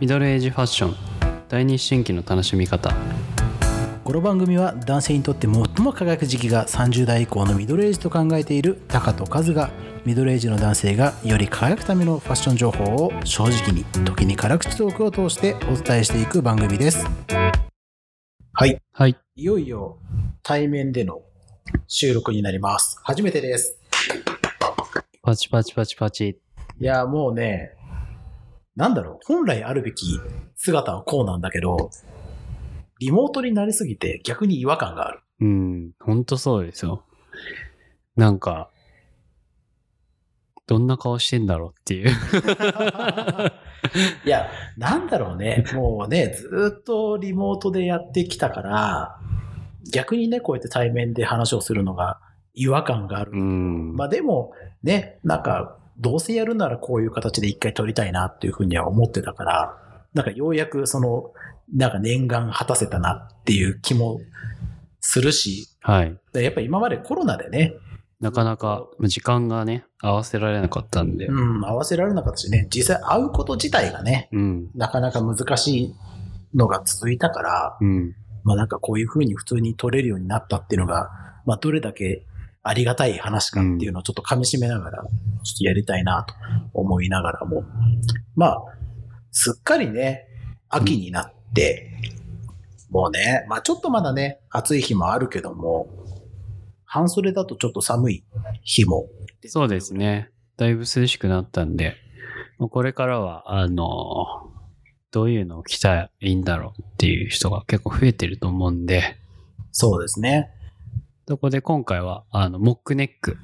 ミドルエイジファッション。第二新規の楽しみ方。この番組は男性にとって最も輝く時期が30代以降のミドルエイジと考えているタカとカズがミドルエイジの男性がより輝くためのファッション情報を正直に時に辛口トークを通してお伝えしていく番組です。はい。はい。いよいよ対面での収録になります。初めてです。パチパチパチパチ。いやもうねなんだろう本来あるべき姿はこうなんだけどリモートになりすぎて逆に違和感があるうんほんとそうですよなんかどんな顔してんだろうっていう いや、なんだろうね。もうね、ずーっとリモートでやってきたから、逆にね、こうやって対面で話をするのが違和感がある。うんまあでも、ね、なんか、どうせやるならこういう形で一回撮りたいなっていうふうには思ってたから、なんかようやくその、なんか念願果たせたなっていう気もするし、はい。でやっぱ今までコロナでね、なかなか時間がね合わせられなかったんで。うん、合わせられなかったしね、実際会うこと自体がね、うん。なかなか難しいのが続いたから、うん。まあなんかこういう風に普通に取れるようになったっていうのが、まあどれだけありがたい話かっていうのをちょっと噛み締めながら、ちょっとやりたいなと思いながらも、まあ、すっかりね、秋になって、もうね、まあちょっとまだね、暑い日もあるけども、半袖だとちょっと寒い日も。そうです。ね。だいぶ涼しくなったんで、もうこれからは、あの、どういうのを着たらいいんだろうっていう人が結構増えてると思うんで、そうですね。そこで今回は、あの、モックネック。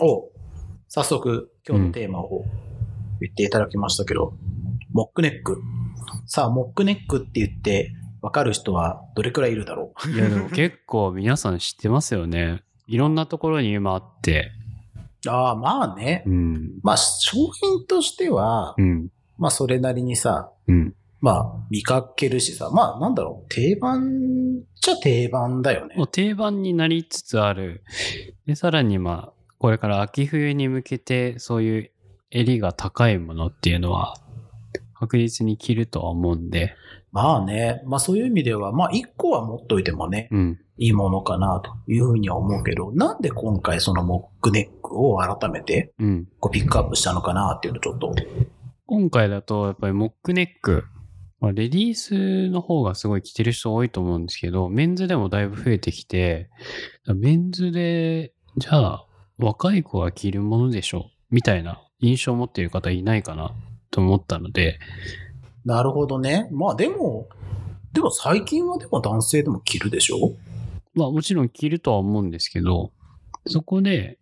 お早速今日のテーマを言っていただきましたけど、モックネック。さあ、モックネックって言ってわかる人はどれくらいいるだろう？いや、でも結構皆さん知ってますよね。いろんなところに今あって、ああ、まあねう。ん、まあ、商品としてはう、ん、まあ、それなりにさ、うん。まあ、見かけるしさ、まあ、なんだろう、定番じゃ定番だよねも。う定番になりつつある。で、さらにまあ、これから秋冬に向けて、そういう襟が高いものっていうのは、確実に着るとは思うんで、まあね、まあそういう意味では、まあ一個は持っといてもね、うん。いいものかなというふうには思うけど、なんで今回そのモックネックを改めてうん。こうピックアップしたのかなっていうのをちょっと。今回だと、やっぱりモックネック、まあ、レディースの方がすごい着てる人多いと思うんですけど、メンズでもだいぶ増えてきて、メンズで、じゃあ、若い子が着るものでしょみたいな印象を持っている方いないかなと思ったので、なるほどね。まあでも、でも最近はでも男性でも着るでしょ？まあもちろん着るとは思うんですけど、そこで、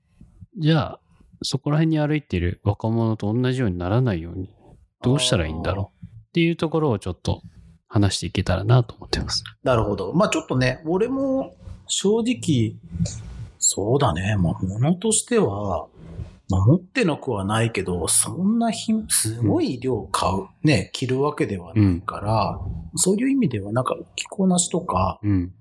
じゃあ、そこら辺に歩いている若者と同じようにならないように、どうしたらいいんだろう？っていうところをちょっと話していけたらなと思ってます。なるほど。まあちょっとね、俺も正直、そうだね。まあ物としては、まあ持ってなくはないけど、そんなひ、すごい量買う、ね、着るわけではないから、そういう意味ではなんか着こなしとか、うん。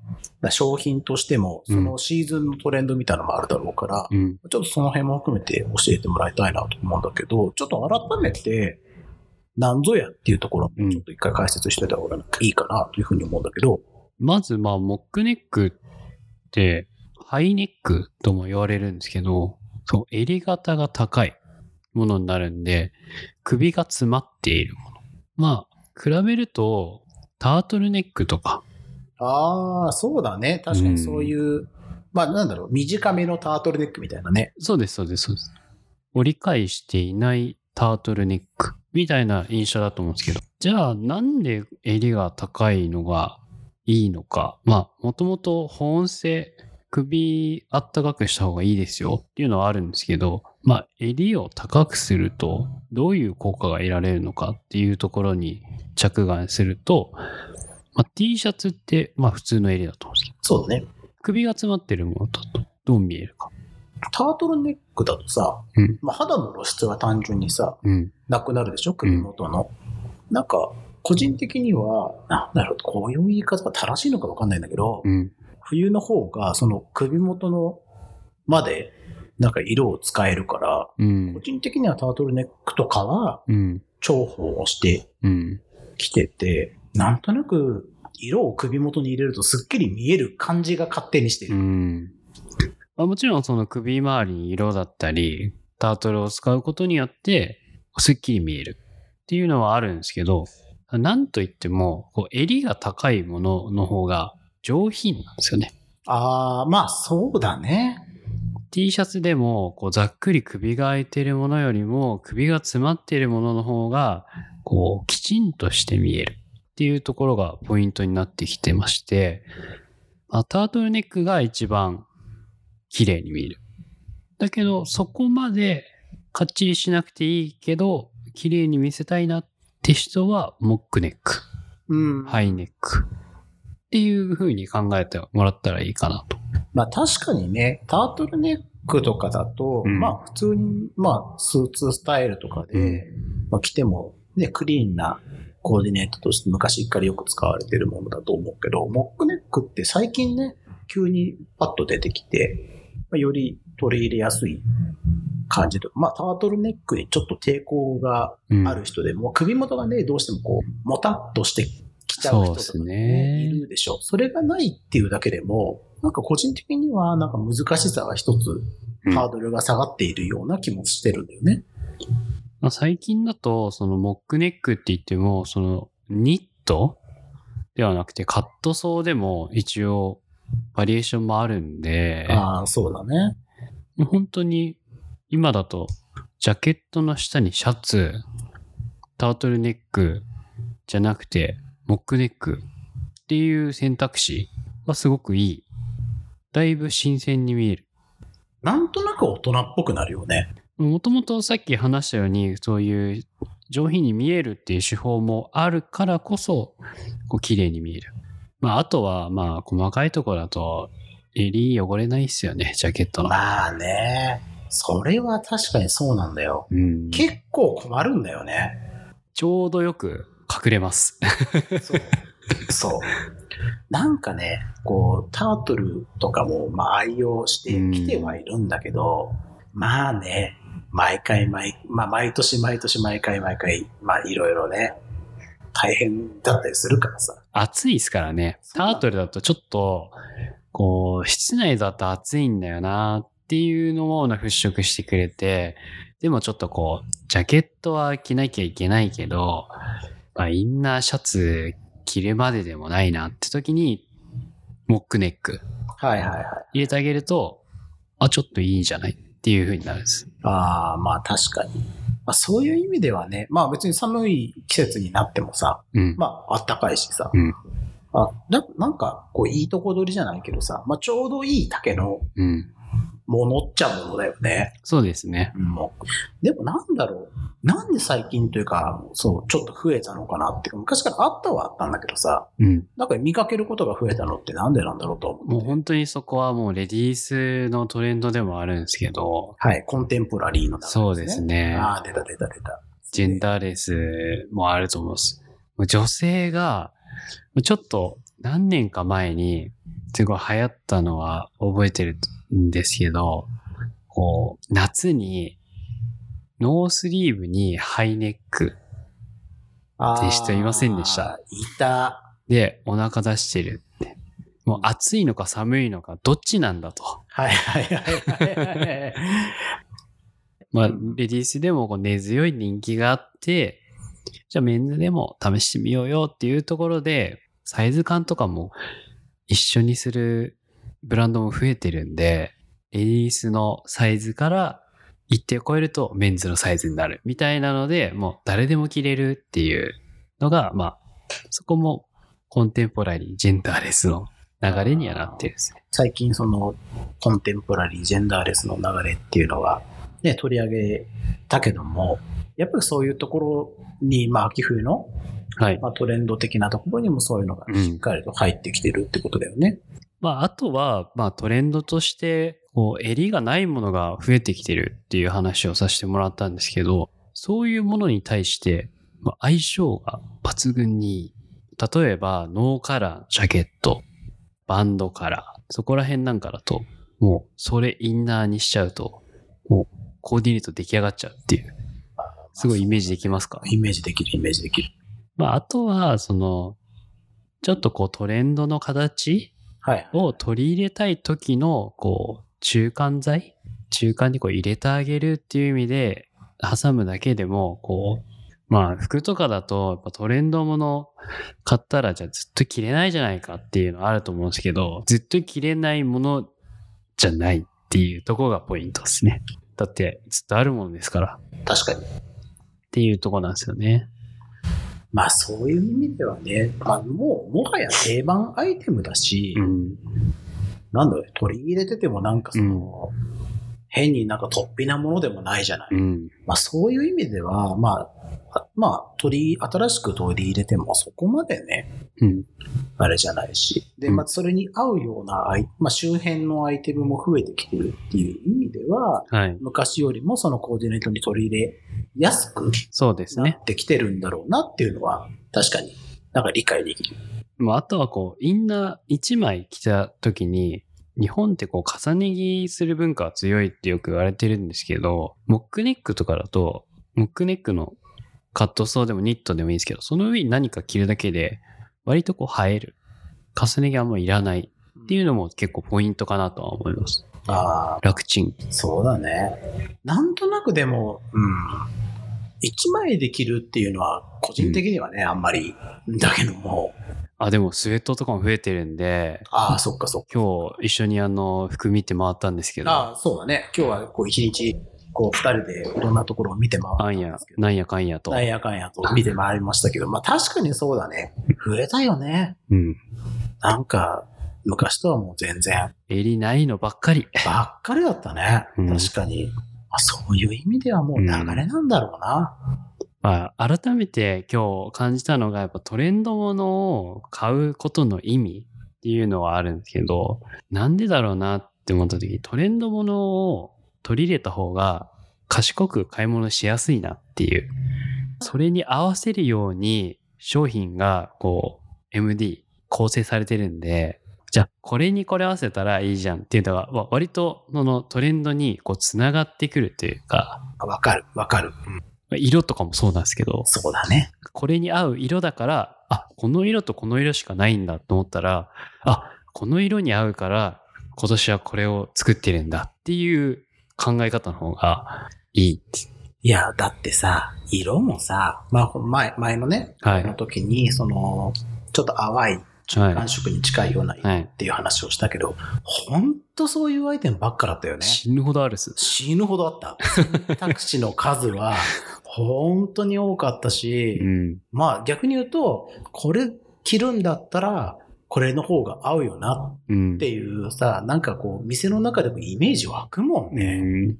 商品としても、そのシーズンのトレンドみたいなのもあるだろうから、うん。ちょっとその辺も含めて教えてもらいたいなと思うんだけど、ちょっと改めて、何ぞやっていうところちょっと一回解説してた方がいいかなというふうに思うんだけど、まず、まあ、モックネックって、ハイネックとも言われるんですけど、そう、襟型が高いものになるんで、首が詰まっているもの。まあ、比べると、タートルネックとか、ああ、そうだね。確かにそういう、まあなんだろう、短めのタートルネックみたいなね。そうです、そうです、そうです。折り返していないタートルネックみたいな印象だと思うんですけど、じゃあなんで襟が高いのがいいのか。まあ、もともと保温性、首あったかくした方がいいですよっていうのはあるんですけど、まあ、襟を高くするとどういう効果が得られるのかっていうところに着眼すると、まあ、T シャツって、まあ普通の襟だと思うんですけど、そうだね。首が詰まってるものだとどう見えるか。タートルネックだとさ、うんまあ、肌の露出が単純にさ、うん。なくなるでしょ？首元の。なんか、個人的には、あ、なるほど、こういう言い方が正しいのかわかんないんだけど、うん。冬の方が、その首元のまで、なんか色を使えるから、うん個。人的にはタートルネックとかはうん。重宝をしてうん。きてて、なんとなく色を首元に入れるとすっきり見える感じが勝手にしてうる。ん。まあ、もちろんその首周りに色だったり、タートルを使うことによって、すっきり見えるっていうのはあるんですけど、なんといっても、こう襟が高いものの方が上品なんですよね。ああ、まあそうだね。T シャツでも、こう、ざっくり首が開いてるものよりも、首が詰まっているものの方が、こう、きちんとして見えるっていうところがポイントになってきてまして、まあ、タートルネックが一番綺麗に見える。だけど、そこまでかっちりしなくていいけど、綺麗に見せたいなって人は、モックネック、うん。ハイネックっていう風に考えてもらったらいいかなと。まあ確かにね、タートルネックとかだと、うんまあ普通に、まあスーツスタイルとかで、まあ着てもね、クリーンなコーディネートとして昔からよく使われてるものだと思うけど、モックネックって最近ね、急にパッと出てきて、まあ、より取り入れやすい感じと、まあタートルネックにちょっと抵抗がうんある人でも、首元がね、どうしてもこう、もたっとしてきちゃう人とか、ねいるでしょ。それがないっていうだけでも、なんか個人的にはなんか難しさが一つうんハードルが下がっているような気もしてるんだよね。まあ、最近だと、そのモックネックって言っても、そのニットではなくてカットソーでも一応バリエーションもあるんで、ああ、そうだね。本当に今だとジャケットの下にシャツ、タートルネックじゃなくてモックネックっていう選択肢はすごくいい。だいぶ新鮮に見える。なんとなく大人っぽくなるよね。もともとさっき話したように、そういう上品に見えるっていう手法もあるからこそ、こう綺麗に見える。まあ、あとは、まあ、細かいところだと、襟汚れないっすよね、ジャケットの。まあね。それは確かにそうなんだよ。うん、結構困るんだよね。ちょうどよく隠れます。そう。そう。なんかね、こう、タートルとかも、まあ、愛用してきてはいるんだけど、まあね、毎回毎、まあ、毎年毎年毎回毎回、まあ、いろいろね、大変だったりするからさ。暑いですからね。タートルだとちょっと、こう、室内だと暑いんだよなっていうのを払拭してくれて、でもちょっとこう、ジャケットは着なきゃいけないけど、まあ、インナーシャツ着るまででもないなって時に、モックネックはいはいはい。入れてあげると、あ、ちょっといいんじゃないっていう風になるんです。ああ、まあ確かに。まあ、そういう意味ではね、まあ別に寒い季節になってもさ、うん。まあ暖かいしさ、うんあななんかこういいとこ取りじゃないけどさ、まあちょうどいい丈のうん。ものっちゃものだよね。そうですね。もうでもなんだろう。なんで最近というか、そう、ちょっと増えたのかなっていうか、昔からあったはあったんだけどさ、うん。なんか見かけることが増えたのってなんでなんだろうと思って。もう本当にそこはもうレディースのトレンドでもあるんですけど、はい、コンテンポラリーの中そうですね。ああ、出た出た出た。ジェンダーレスもあると思うす。女性が、ちょっと何年か前にすごい流行ったのは覚えてるんですけど、こう、夏にノースリーブにハイネックって人いませんでしたいた。でお腹出してるって。もう暑いのか寒いのかどっちなんだと。はいはいはいはいはい。まあ、うんレディースでもこう根強い人気があって、じゃあメンズでも試してみようよっていうところで、サイズ感とかも一緒にするブランドも増えてるんで、レディースのサイズから一定を超えるとメンズのサイズになるみたいなので、もう誰でも着れるっていうのが、まあ、そこもコンテンポラリー、ジェンダーレスの流れにはなってるんですね。最近そのコンテンポラリー、ジェンダーレスの流れっていうのはね、取り上げたけども、やっぱりそういうところに、まあ秋冬の、はい。まあ、トレンド的なところにもそういうのがしっかりと入ってきてるってことだよね。まあ、あとは、まあ、トレンドとして、こう、襟がないものが増えてきてるっていう話をさせてもらったんですけど、そういうものに対して、まあ、相性が抜群にいい。例えば、ノーカラーのジャケット、バンドカラー、そこら辺なんかだと、もう、それインナーにしちゃうと、もう、コーディネート出来上がっちゃうっていう、すごいイメージできますか？イメージできる、イメージできる。まあ、あとは、その、ちょっとこうトレンドの形はい。を取り入れたい時の、こう、中間材中間にこう入れてあげるっていう意味で、挟むだけでも、こう、まあ、服とかだと、やっぱトレンドもの買ったら、じゃあずっと着れないじゃないかっていうのあると思うんですけど、ずっと着れないものじゃないっていうところがポイントですね。だって、ずっとあるものですから。確かに。っていうところなんですよね。まあそういう意味ではね、まあもう、もはや定番アイテムだし、うん。なんだろう、取り入れててもなんかその、変になんか突飛なものでもないじゃない。うん。まあそういう意味では、まあ、あまあ、取り、新しく取り入れてもそこまでね、うん。あれじゃないし。で、うんまあそれに合うようなアイ、まあ周辺のアイテムも増えてきてるっていう意味では、はい。昔よりもそのコーディネートに取り入れやすくそうですね。なってきてるんだろうなっていうのは、確かになんか理解できる。まあ、あとはこう、インナー1枚着た時に、日本ってこう、重ね着する文化は強いってよく言われてるんですけど、モックネックとかだと、モックネックのカットソーでもニットでもいいんですけど、その上に何か着るだけで、割とこう、映える。重ね着あんまいらないっていうのも結構ポイントかなとは思います。ああ、楽ちん。そうだね。なんとなくでも、うん。一枚で着るっていうのは、個人的にはね、あんまり、だけども、あ、でもスウェットとかも増えてるんで、ああ、そっかそっか。今日一緒にあの、服見て回ったんですけど、ああ、そうだね。今日はこう一日、こう二人でいろんなところを見て回ったあんやんですけ、ど。なんやかんやと。なんやかんやと見て回りましたけど、まあ確かにそうだね。増えたよね。うん。なんか、昔とはもう全然、襟ないのばっかり。ばっかりだったね。うん確かに。まあ、そういう意味ではもう流れなんだろうな。まあ、改めて今日感じたのが、やっぱトレンドものを買うことの意味っていうのはあるんですけど、なんでだろうなって思った時、トレンドものを取り入れた方が賢く買い物しやすいなっていう。それに合わせるように商品がこう MD 構成されてるんで、じゃあこれにこれ合わせたらいいじゃんっていうのが割とそのトレンドにこうつながってくるというか、わかる、わかる。うん色とかもそうなんですけど、そうだね。これに合う色だから、あ、この色とこの色しかないんだと思ったら、あ、この色に合うから、今年はこれを作ってるんだっていう考え方の方がいい。いや、だってさ、色もさ、まあ、前、前のね、はいの時に、その、ちょっと淡いは感触に近いようなっていう話をしたけど、ほんとそういうアイテムばっかだったよい。ね。死ぬほどあるっす。死ぬほどあった。選択肢の数は、本当に多かったし、うん。まあ逆に言うと、これ着るんだったら、これの方が合うよなうん。っていうさ、なんかこう、店の中でもイメージ湧くもんうね。ん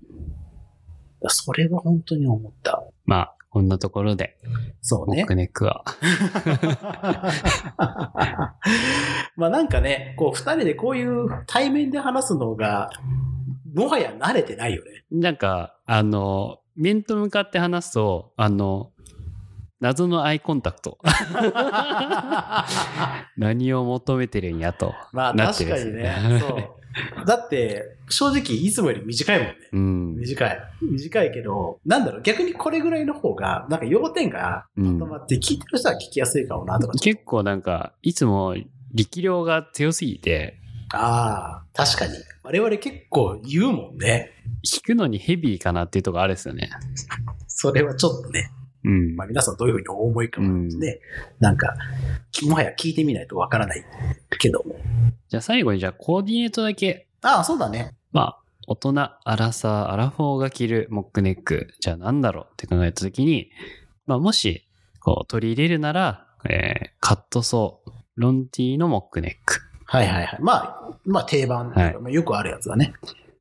それは本当に思った。まあ、こんなところで、そうねモッ。クネックは。まあなんかね、こう二人でこういう対面で話すのが、もはや慣れてないよね。なんか、あの、面と向かって話すと、あの、謎のアイコンタクト。何を求めてるんやと。まあ確かにね。そう。だって、正直いつもより短いもんね。うん。短い。短いけど、なんだろう、逆にこれぐらいの方が、なんか要点がうんまとまって聞いてる人は聞きやすいかもなとか。結構なんか、いつも力量が強すぎて、ああ、確かに。我々結構言うもんね。弾くのにヘビーかなっていうとこあるですよね。それはちょっとね、うんまあ皆さんどういうふうにお思いかもね、なんか、もはや聞いてみないとわからないけども。じゃあ最後にじゃあコーディネートだけ、ああ、そうだね。まあ、大人、アラサー、アラフォーが着るモックネック、じゃあなんだろうって考えたときに、まあもし、こう取り入れるなら、えーカットソー、ロンティーのモックネック。はいはいはい。まあ、まあ定番、はいまあよくあるやつだね。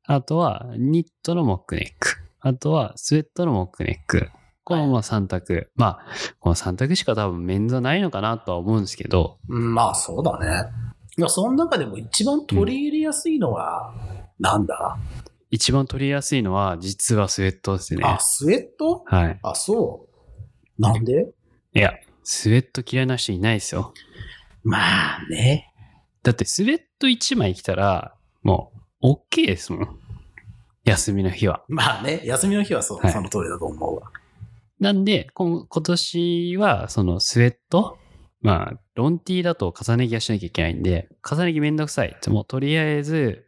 あとは、ニットのモックネック。あとは、スウェットのモックネック。このまあ3択。まあ、この3択しか多分メンズはないのかなとは思うんですけど、うんまあそうだね。いや、その中でも一番取り入れやすいのは、なんだ、一番取りやすいのは、実はスウェットですね。あ、スウェット？はい。あ、そう。なんで？いや、スウェット嫌いな人いないですよ。まあね。だってスウェット1枚着たら、もう、OK ですもん。休みの日は。まあね、休みの日はそう、はいその通りだと思うわ。なんで、今今年は、そのスウェット、まあ、ロンティーだと重ね着はしなきゃいけないんで、重ね着めんどくさい。もうとりあえず、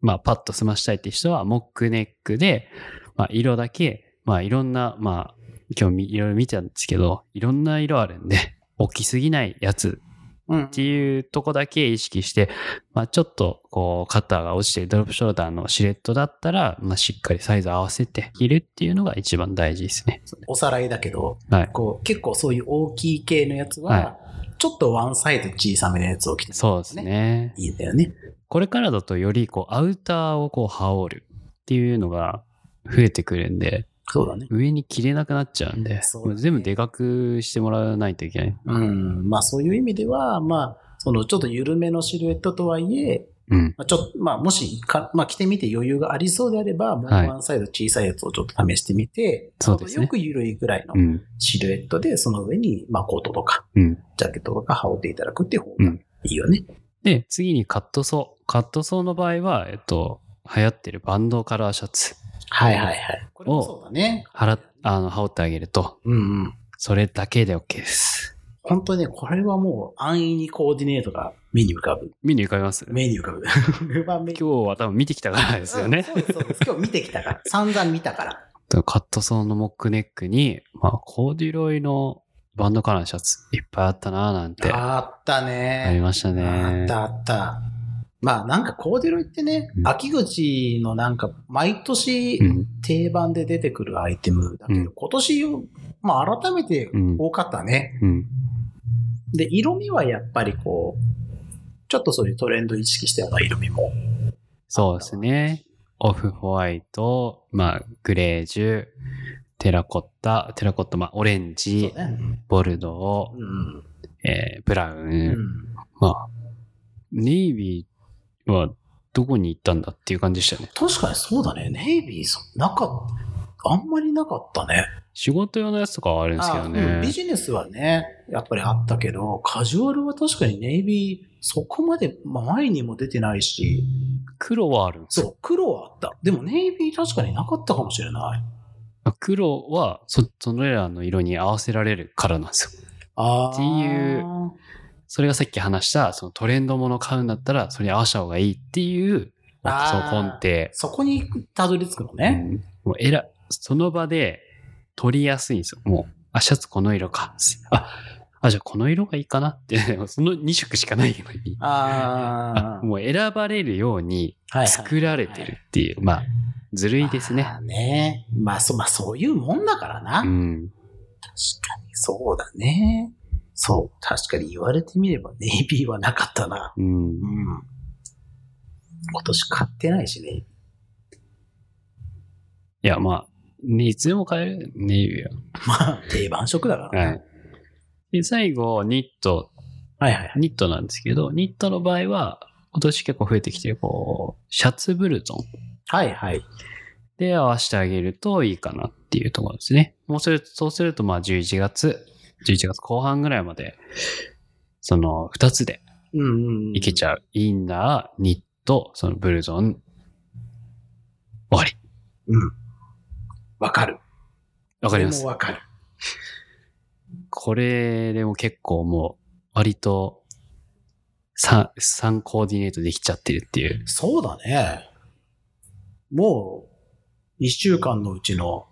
まあ、パッと済ましたいって人は、モックネックで、まあ、色だけ、まあ、いろんな、まあ、今日みいろいろ見てたんですけど、いろんな色あるんで、大きすぎないやつうんっていうとこだけ意識して、まあ、ちょっとこう肩が落ちてるドロップショルダーのシルエットだったら、まあ、しっかりサイズ合わせて着るっていうのが一番大事ですね。おさらいだけど、はい。こう、結構そういう大きい系のやつは、はちょっとワンサイズ小さめのやつを着てそうです。ね。いいんだよね。これからだとよりこうアウターをこう羽織るっていうのが増えてくるんで、そうだね。上に着れなくなっちゃうんで、そうだね全部でかくしてもらわないといけない。うん。まあそういう意味では、まあ、そのちょっと緩めのシルエットとはいえ、うん。まあ、ちょっと、まあもしか、まあ着てみて余裕がありそうであれば、もうはいワンサイズ小さいやつをちょっと試してみて、そうですねよく緩いぐらいのうん。シルエットで、その上に、まあコートとか、うん。ジャケットとか羽織っていただくっていう方がうん。いいよね。で、次にカットソー。カットソーの場合は、えっと、流行ってるバンドカラーシャツ。はいはいはい。これもそうだね。はら、あの、羽織ってあげると、うんうん。それだけで OK です。本当にね、これはもう安易にコーディネートが目に浮かぶ。見に浮かびます？目に浮かぶ。今日は多分見てきたからですよね。うんそうです、そうです。今日見てきたから。散々見たから。カットソーのモックネックに、まあ、コーデュロイのバンドカラーのシャツいっぱいあったなぁなんてああったね。りましたあねっ。たあった。まあなんかコーデュロイってね、うん秋口のなんか毎年うん。定番で出てくるアイテムだけど、うん今年、まあ改めてうん多かったね。うん。で、色味はやっぱりこう、ちょっとそういうトレンド意識したような色味も。そうですね。オフホワイト、まあ、グレージュ、テラコッタ、テラコッタ、まあ、オレンジ、ね。ボルドうん。ー、えーブラウン、うん。まあ、ネイビーはどこに行ったんだっていう感じでしたね。確かにそうだね。ネイビーさん、なかった。あんまりなかったね。仕事用のやつとかはあるんですけどあうんねビ。ジネスはね、やっぱりあったけど、カジュアルは確かにネイビー、そこまで前にも出てないし、黒はあるんですよ。そう、黒はあった。でもネイビー確かになかったかもしれない。まあ黒はそ、そのらの色に合わせられるからなんですよ。あっていうそれがさっき話した、そのトレンドもの買うんだったら、それに合わせた方がいいっていう、そう根底。そこにたどり着くのうね。んもうえら、その場で取りやすいんですよ。もう、あ、シャツこの色か。あ、あ、じゃあこの色がいいかなって、その2色しかないのに。ああもう選ばれるようにあ。作られてるっていう、まあ、ずるいですね。まあね。まあ、そ、まあ、そういうもんだからな。うん。確かに、そうだね。そう。確かに言われてみれば、ネイビーはなかったな。うんう。ん。今年買ってないしね。いや、まあ、ね、いつでも買える、ネイビーまあ、定番色だからは。な。はい。で、最後、ニット。はいはいはい。ニットなんですけど、ニットの場合は、今年結構増えてきてる、こう、シャツブルゾンはいはい。で合わせてあげるといいかなっていうところですね。もうそれ、そうすると、まあ、11月、11月後半ぐらいまで、その、二つで。いけちゃう。インナー、ニット、そのブルゾン、終わり。うん。わかる。わかります。わかる。これでも結構もう、割と、3、三コーディネートできちゃってるっていう。そうだね。もう、一週間のうちの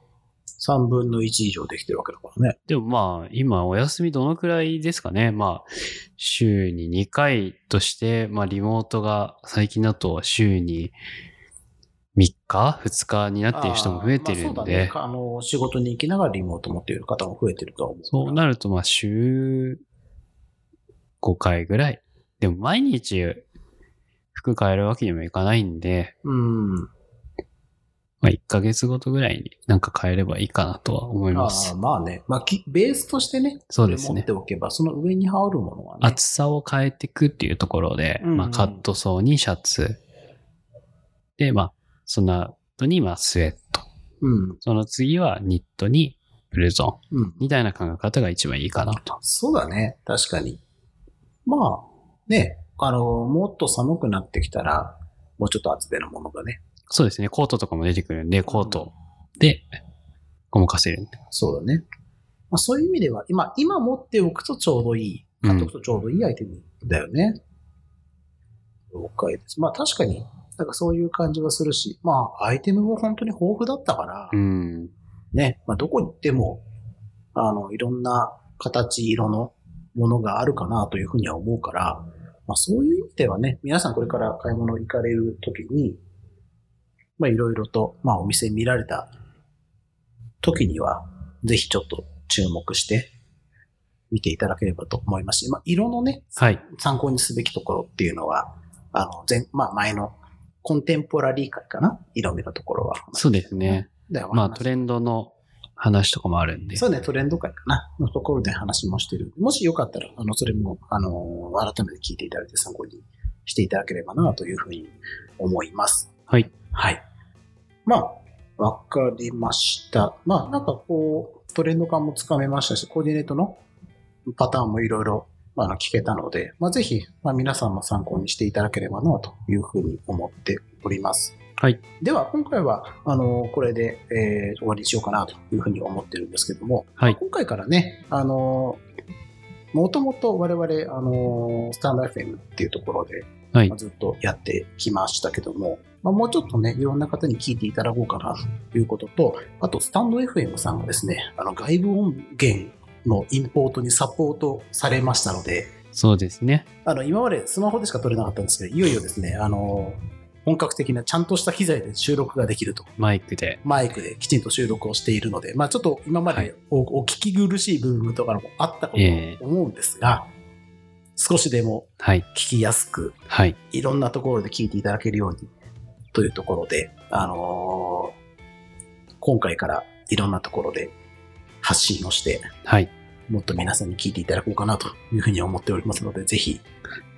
三分の一以上できてるわけだからね。でもまあ、今お休みどのくらいですかね？まあ、週に2回として、まあ、リモートが最近だと週に3日 ?2 日になっている人も増えてるんで、そうだね。あの、仕事に行きながらリモート持っている方も増えてるとは思う。そうなるとまあ、週5回ぐらい。でも毎日服変えるわけにもいかないんで、うん。まあ、1ヶ月ごとぐらいになんか変えればいいかなとは思いあますあ。まあね。まあ、きベースとしてね、そうですね持って。おけば、その上に羽織るものはね。厚さを変えていくっていうところで、うんうんまあ、カットソーにシャツ。で、まあ、その後に、まあ、スウェット。うん。その次はニットにブルゾン。うん。みたいな考え方が一番いいかなと。そうだね。確かに。まあ、ね、あの、もっと寒くなってきたら、もうちょっと厚手のものがね。そうですね。コートとかも出てくるんで、コートでごまかせる。そうだね。まあ、そういう意味では、今、今持っておくとちょうどいい、買っておくとちょうどいいアイテムだよね。了解です。まあ確かに、なんかそういう感じはするし、まあアイテムも本当に豊富だったから、うん。ね、まあどこに行っても、あの、いろんな形、色のものがあるかなというふうには思うから、まあそういう意味ではね、皆さんこれから買い物行かれるときに、まあいろいろと、まあお店見られた時には、ぜひちょっと注目して見ていただければと思いますし、まあ色のね、はい。参考にすべきところっていうのは、あの、前、まあ前のコンテンポラリー会かな？色味のところは。そうですね。で。まあトレンドの話とかもあるんで。そうね、トレンド会かなのところで話もしてる。もしよかったら、あの、それも、あの、改めて聞いていただいて参考にしていただければなというふうに思います。はい。はい。まあ、わかりました。まあ、なんかこう、トレンド感もつかめましたし、コーディネートのパターンもいろいろ、まああの、聞けたので、まあ、ぜひ、まあ、皆さんも参考にしていただければなというふうに思っております。はい。では、今回は、あの、これで、えー終わりにしようかなというふうに思ってるんですけども、はい。今回からね、あの、もともと我々、あの、スタンド FM っていうところで、はいまあ。ずっとやってきましたけども、まあ、もうちょっとね、いろんな方に聞いていただこうかなということと、あと、スタンド FM さんがですね、あの、外部音源のインポートにサポートされましたので、そうですね。あの、今までスマホでしか撮れなかったんですけど、いよいよですね、あの、本格的なちゃんとした機材で収録ができると。マイクで。マイクできちんと収録をしているので、まあちょっと今まはいでお,、お聞き苦しい部分とかもあったかええと思うんですが、少しでもはい。聞きやすく、はい。いろんなところで聞いていただけるようにというところで、あのー今回からいろんなところで発信をして、はい。もっと皆さんに聞いていただこうかなというふうに思っておりますので、ぜひ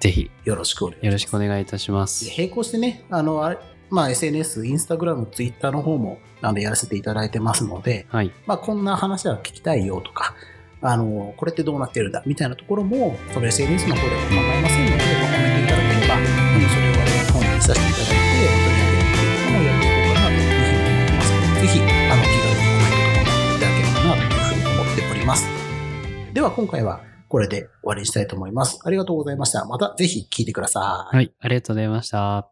ぜひ、よろしくお願いします。よろしくお願いいたしま。です並行してね、あの、あれまあ SNS、インスタグラム、ツイッターの方もあのやらせていただいてますので、はい。まあ、こんな話は聞きたいよとか、あの、これってどうなってるんだ？みたいなところも、その SNS の方でも構いませんので、まコメントいただければ、あのそれを我々本にさせていただいて、取り上げるっていうのもやっていこうかなというふうに思ってますので、ぜひ、あの、気軽にコメントとかもいただければなというふうに思っております。では、今回はこれで終わりにしたいと思います。ありがとうございました。またぜひ聞いてください。はい。ありがとうございました。